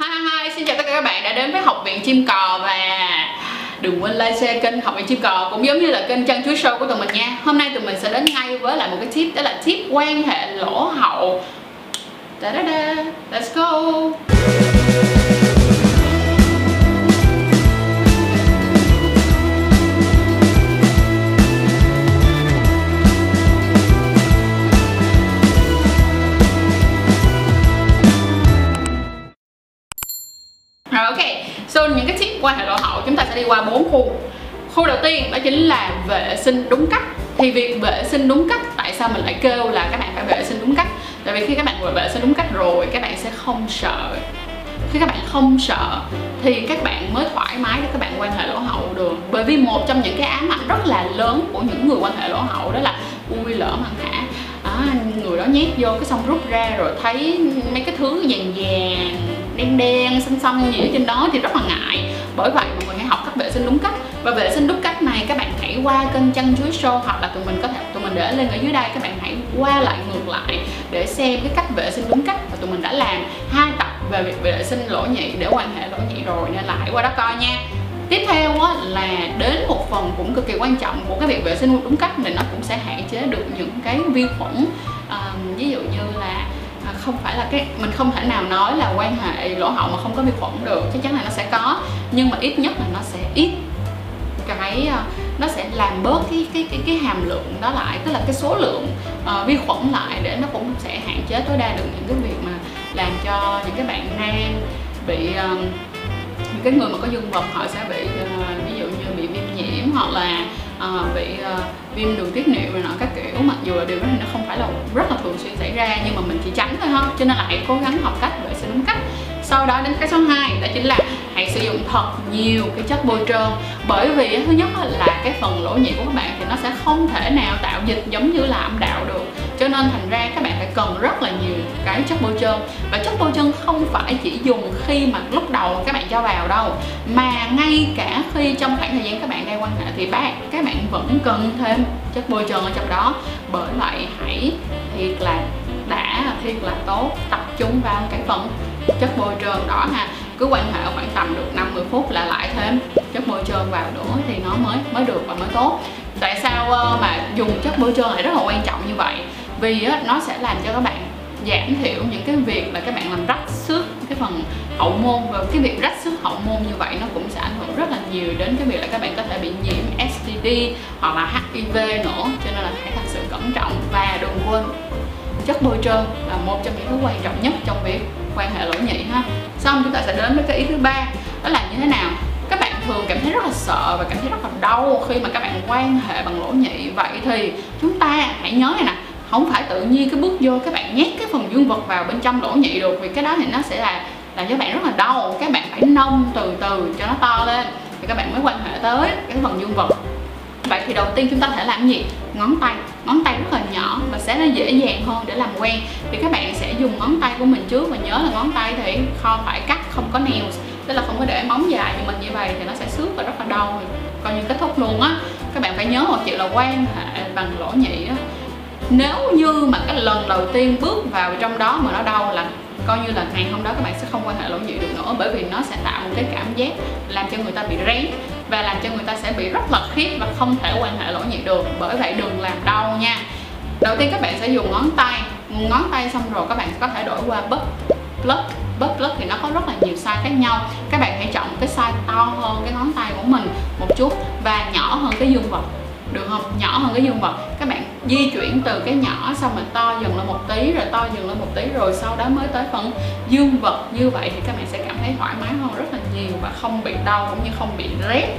Hi hi hi, xin chào tất cả các bạn đã đến với Học viện Chim Cò và đừng quên like share kênh Học viện Chim Cò cũng giống như là kênh chân Chuối Show của tụi mình nha. Hôm nay tụi mình sẽ đến ngay với lại một cái tip đó là tip quan hệ lỗ hậu. Da da da, let's go. So những cái tip quan hệ lỗ hậu chúng ta sẽ đi qua bốn khu. Khu đầu tiên đó chính là vệ sinh đúng cách. Thì việc vệ sinh đúng cách, tại sao mình lại kêu là các bạn phải vệ sinh đúng cách? Tại vì khi các bạn vừa vệ sinh đúng cách rồi, các bạn sẽ không sợ. Khi các bạn không sợ thì các bạn mới thoải mái để các bạn quan hệ lỗ hậu được. Bởi vì một trong những cái ám ảnh rất là lớn của những người quan hệ lỗ hậu đó là Ui lỡ mà hả? À, người đó nhét vô cái xong rút ra rồi thấy mấy cái thứ vàng vàng đen đen xanh xanh gì ở trên đó thì rất là ngại. Bởi vậy mọi người hãy học cách vệ sinh đúng cách. Và vệ sinh đúng cách này các bạn hãy qua kênh chăn chuối show hoặc là tụi mình có thể tụi mình để lên ở dưới đây. Các bạn hãy qua lại ngược lại để xem cái cách vệ sinh đúng cách và tụi mình đã làm hai tập về việc vệ sinh lỗ nhị để quan hệ lỗ nhị rồi. Nên là hãy qua đó coi nha. Tiếp theo á, là đến một phần cũng cực kỳ quan trọng của cái việc vệ sinh đúng cách thì nó cũng sẽ hạn chế được những cái vi khuẩn à, ví dụ như không phải là cái mình không thể nào nói là quan hệ lỗ hậu mà không có vi khuẩn được chắc chắn là nó sẽ có nhưng mà ít nhất là nó sẽ ít cái ờ, nó sẽ làm bớt cái cái cái cái hàm lượng đó lại tức là cái số lượng uh, vi khuẩn lại để nó cũng sẽ hạn chế tối đa được những cái việc mà làm cho những cái bạn nam bị uh, những cái người mà có dương vật họ sẽ bị uh, ví dụ như bị viêm nhiễm hoặc là uh, bị uh, viêm đường tiết niệu rồi nọ các kiểu. Mặc dù là điều đó thì nó không phải là rất là thường xuyên xảy ra nhưng mà mình chỉ tránh thôi ha. Cho nên là hãy cố gắng học cách vệ sinh đúng cách. Sau đó đến cái số 2 đó chính là hãy sử dụng thật nhiều cái chất bôi trơn. Bởi vì thứ nhất là cái phần lỗ nhị của các bạn thì nó sẽ không thể nào tạo dịch giống như là âm đạo cho nên thành ra các bạn phải cần rất là nhiều cái chất bôi trơn. Và chất bôi trơn không phải chỉ dùng khi mà lúc đầu các bạn cho vào đâu, mà ngay cả khi trong khoảng thời gian các bạn đang quan hệ thì bạn, các bạn vẫn cần thêm chất bôi trơn ở trong đó. Bởi vậy hãy thiệt là đã, thiệt là tốt, tập trung vào cái phần chất bôi trơn đó ha. Cứ quan hệ khoảng tầm được 50 phút là lại thêm chất bôi trơn vào nữa thì nó mới mới được và mới tốt. Tại sao ờ, mà dùng chất bôi trơn lại rất là quan trọng như vậy? Vì nó sẽ làm cho các bạn giảm thiểu những cái việc là các bạn làm rách xước, cái phần hậu môn. Và cái việc rách xước hậu môn như vậy nó cũng sẽ ảnh hưởng rất là nhiều đến cái việc là các bạn có thể bị nhiễm STD hoặc là HIV nữa. Cho nên là hãy thật sự cẩn trọng và đừng quên chất bôi trơn là một trong những thứ quan trọng nhất trong việc quan hệ lỗ nhị ha. Xong, chúng ta sẽ đến với cái ý thứ ba, đó là như thế nào? Các bạn thường cảm thấy rất là sợ và cảm thấy rất là đau khi mà các bạn quan hệ bằng lỗ nhị. Vậy thì chúng ta hãy nhớ này nè không phải tự nhiên cái bước vô các bạn nhét cái phần dương vật vào bên trong lỗ nhị được, vì cái đó thì nó sẽ là, làm cho bạn rất là đau. Các bạn phải nông từ từ cho nó to lên, thì các bạn mới quan hệ tới cái phần dương vật. Vậy thì đầu tiên chúng ta thể làm gì? Ngón tay. Ngón tay rất là nhỏ và sẽ nó dễ dàng hơn để làm quen. Thì các bạn sẽ dùng ngón tay của mình trước và nhớ là ngón tay thì không phải cắt, không có nails. Tức là không có để móng dài như mình như vậy thì nó sẽ xước và rất là đau. Coi như kết thúc luôn á. Các bạn phải nhớ một chuyện là quan hệ bằng lỗ nhị á nếu như mà cái lần đầu tiên bước vào trong đó mà nó đau là coi như là ngày hôm đó các bạn sẽ không quan hệ lỗ nhị được nữa, bởi vì nó sẽ tạo một cái cảm giác làm cho người ta bị rén và làm cho người ta sẽ bị rất là khiếp và không thể quan hệ lỗ nhị được. Bởi vậy đừng làm đau nha. Đầu tiên các bạn sẽ dùng ngón tay. Ngón tay xong rồi các bạn có thể đổi qua bớt plug bớt plug thì nó có rất là nhiều size khác nhau. Các bạn hãy chọn cái size to hơn cái ngón tay của mình một chút và nhỏ hơn cái dương vật được không? Nhỏ hơn cái dương vật các bạn di chuyển từ cái nhỏ xong rồi to dần lên một tí, rồi to dần lên một tí, rồi sau đó mới tới phần dương vật. Như vậy thì các bạn sẽ cảm thấy thoải mái hơn rất là nhiều và không bị đau cũng như không bị rét,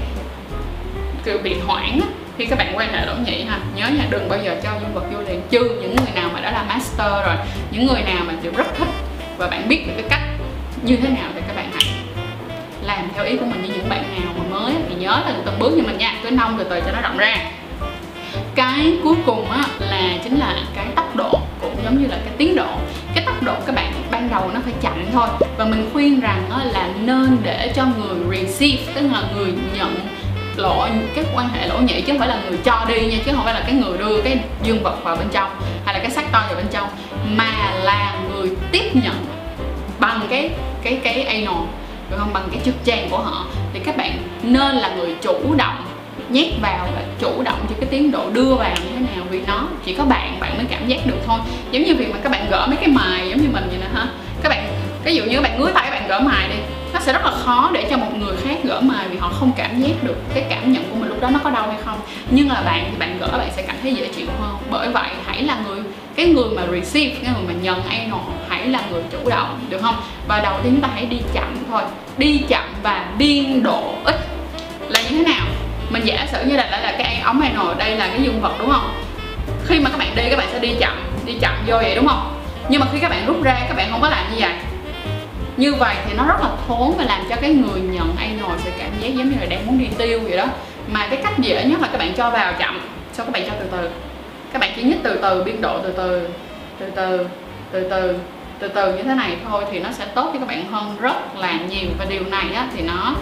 kiểu bị hoảng á. Khi các bạn quan hệ lỗ nhị ha, nhớ nha, đừng bao giờ cho dương vật vô liền. Trừ những người nào mà đã là master rồi, những người nào mà đều rất thích và bạn biết được cái cách như thế nào thì các bạn hãy làm theo ý của mình như những bạn nào mà mới thì nhớ từng từng bước như mình nha, cứ nông từ từ cho nó rộng ra cái cuối cùng á là chính là cái tốc độ cũng giống như là cái tiến độ. Cái tốc độ các bạn ban đầu nó phải chậm thôi. Và mình khuyên rằng á, là nên để cho người receive tức là người nhận lỗ cái quan hệ lỗ nhị chứ không phải là người cho đi nha chứ không phải là cái người đưa cái dương vật vào bên trong hay là cái xác to vào bên trong mà là người tiếp nhận bằng cái cái cái anal được không? Bằng cái trực tràng của họ. Thì các bạn nên là người chủ động nhét vào và chủ động cho cái tiến độ đưa vào như thế nào, vì nó chỉ có bạn bạn mới cảm giác được thôi. Giống như việc mà các bạn gỡ mấy cái mài giống như mình vậy nè ha. Các bạn, ví dụ như các bạn ngứa tay các bạn gỡ mài đi, nó sẽ rất là khó để cho một người khác gỡ mài vì họ không cảm giác được cái cảm nhận của mình lúc đó nó có đau hay không. Nhưng là bạn thì bạn gỡ, bạn sẽ cảm thấy dễ chịu hơn. Bởi vậy, hãy là người, cái người mà receive, cái người mà nhận anal hãy là người chủ động, được không? Và đầu tiên chúng ta hãy đi chậm thôi. Đi chậm và biên độ ít là như thế nào? Mình giả sử như là đã là cái ống anal đây là cái dương vật đúng không? Khi mà các bạn đi các bạn sẽ đi chậm đi chậm vô vậy đúng không? Nhưng mà khi các bạn rút ra các bạn không có làm như vậy. Như vậy thì nó rất là thốn và làm cho cái người nhận anal sẽ cảm giác giống như là đang muốn đi tiêu vậy đó. Mà cái cách dễ nhất là các bạn cho vào chậm sau các bạn cho từ từ. Các bạn chỉ nhích từ từ biên độ từ từ từ từ từ từ từ từ như thế này thôi thì nó sẽ tốt cho các bạn hơn rất là nhiều. Và điều này á, thì nó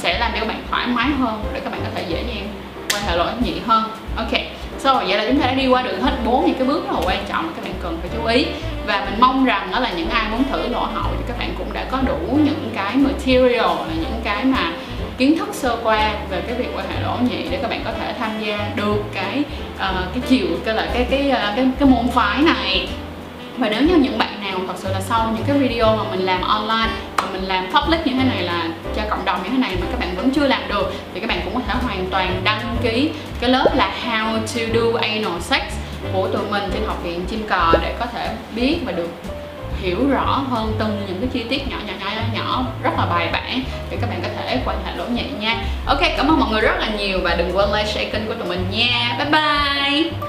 sẽ làm cho các bạn thoải mái hơn để các bạn có thể dễ dàng quan hệ lỗi nhị hơn. Ok so vậy là chúng ta đã đi qua được hết bốn những cái bước rất là quan trọng mà các bạn cần phải chú ý. Và mình mong rằng đó là những ai muốn thử lỗ hậu thì các bạn cũng đã có đủ những cái material là những cái mà kiến thức sơ qua về cái việc quan hệ lỗ nhị để các bạn có thể tham gia được cái uh, cái chiều cái là cái cái, cái, cái cái môn phái này. Và nếu như những bạn nào thật sự là sau những cái video mà mình làm online mình làm public như thế này là cho cộng đồng như thế này mà các bạn vẫn chưa làm được thì các bạn cũng có thể hoàn toàn đăng ký cái lớp là How to do anal sex của tụi mình trên học viện chim cò để có thể biết và được hiểu rõ hơn từng những cái chi tiết nhỏ nhỏ nhỏ nhỏ, nhỏ rất là bài bản để các bạn có thể quan hệ lỗ nhẹ nha. Ok cảm ơn mọi người rất là nhiều và đừng quên like share kênh của tụi mình nha. Bye bye!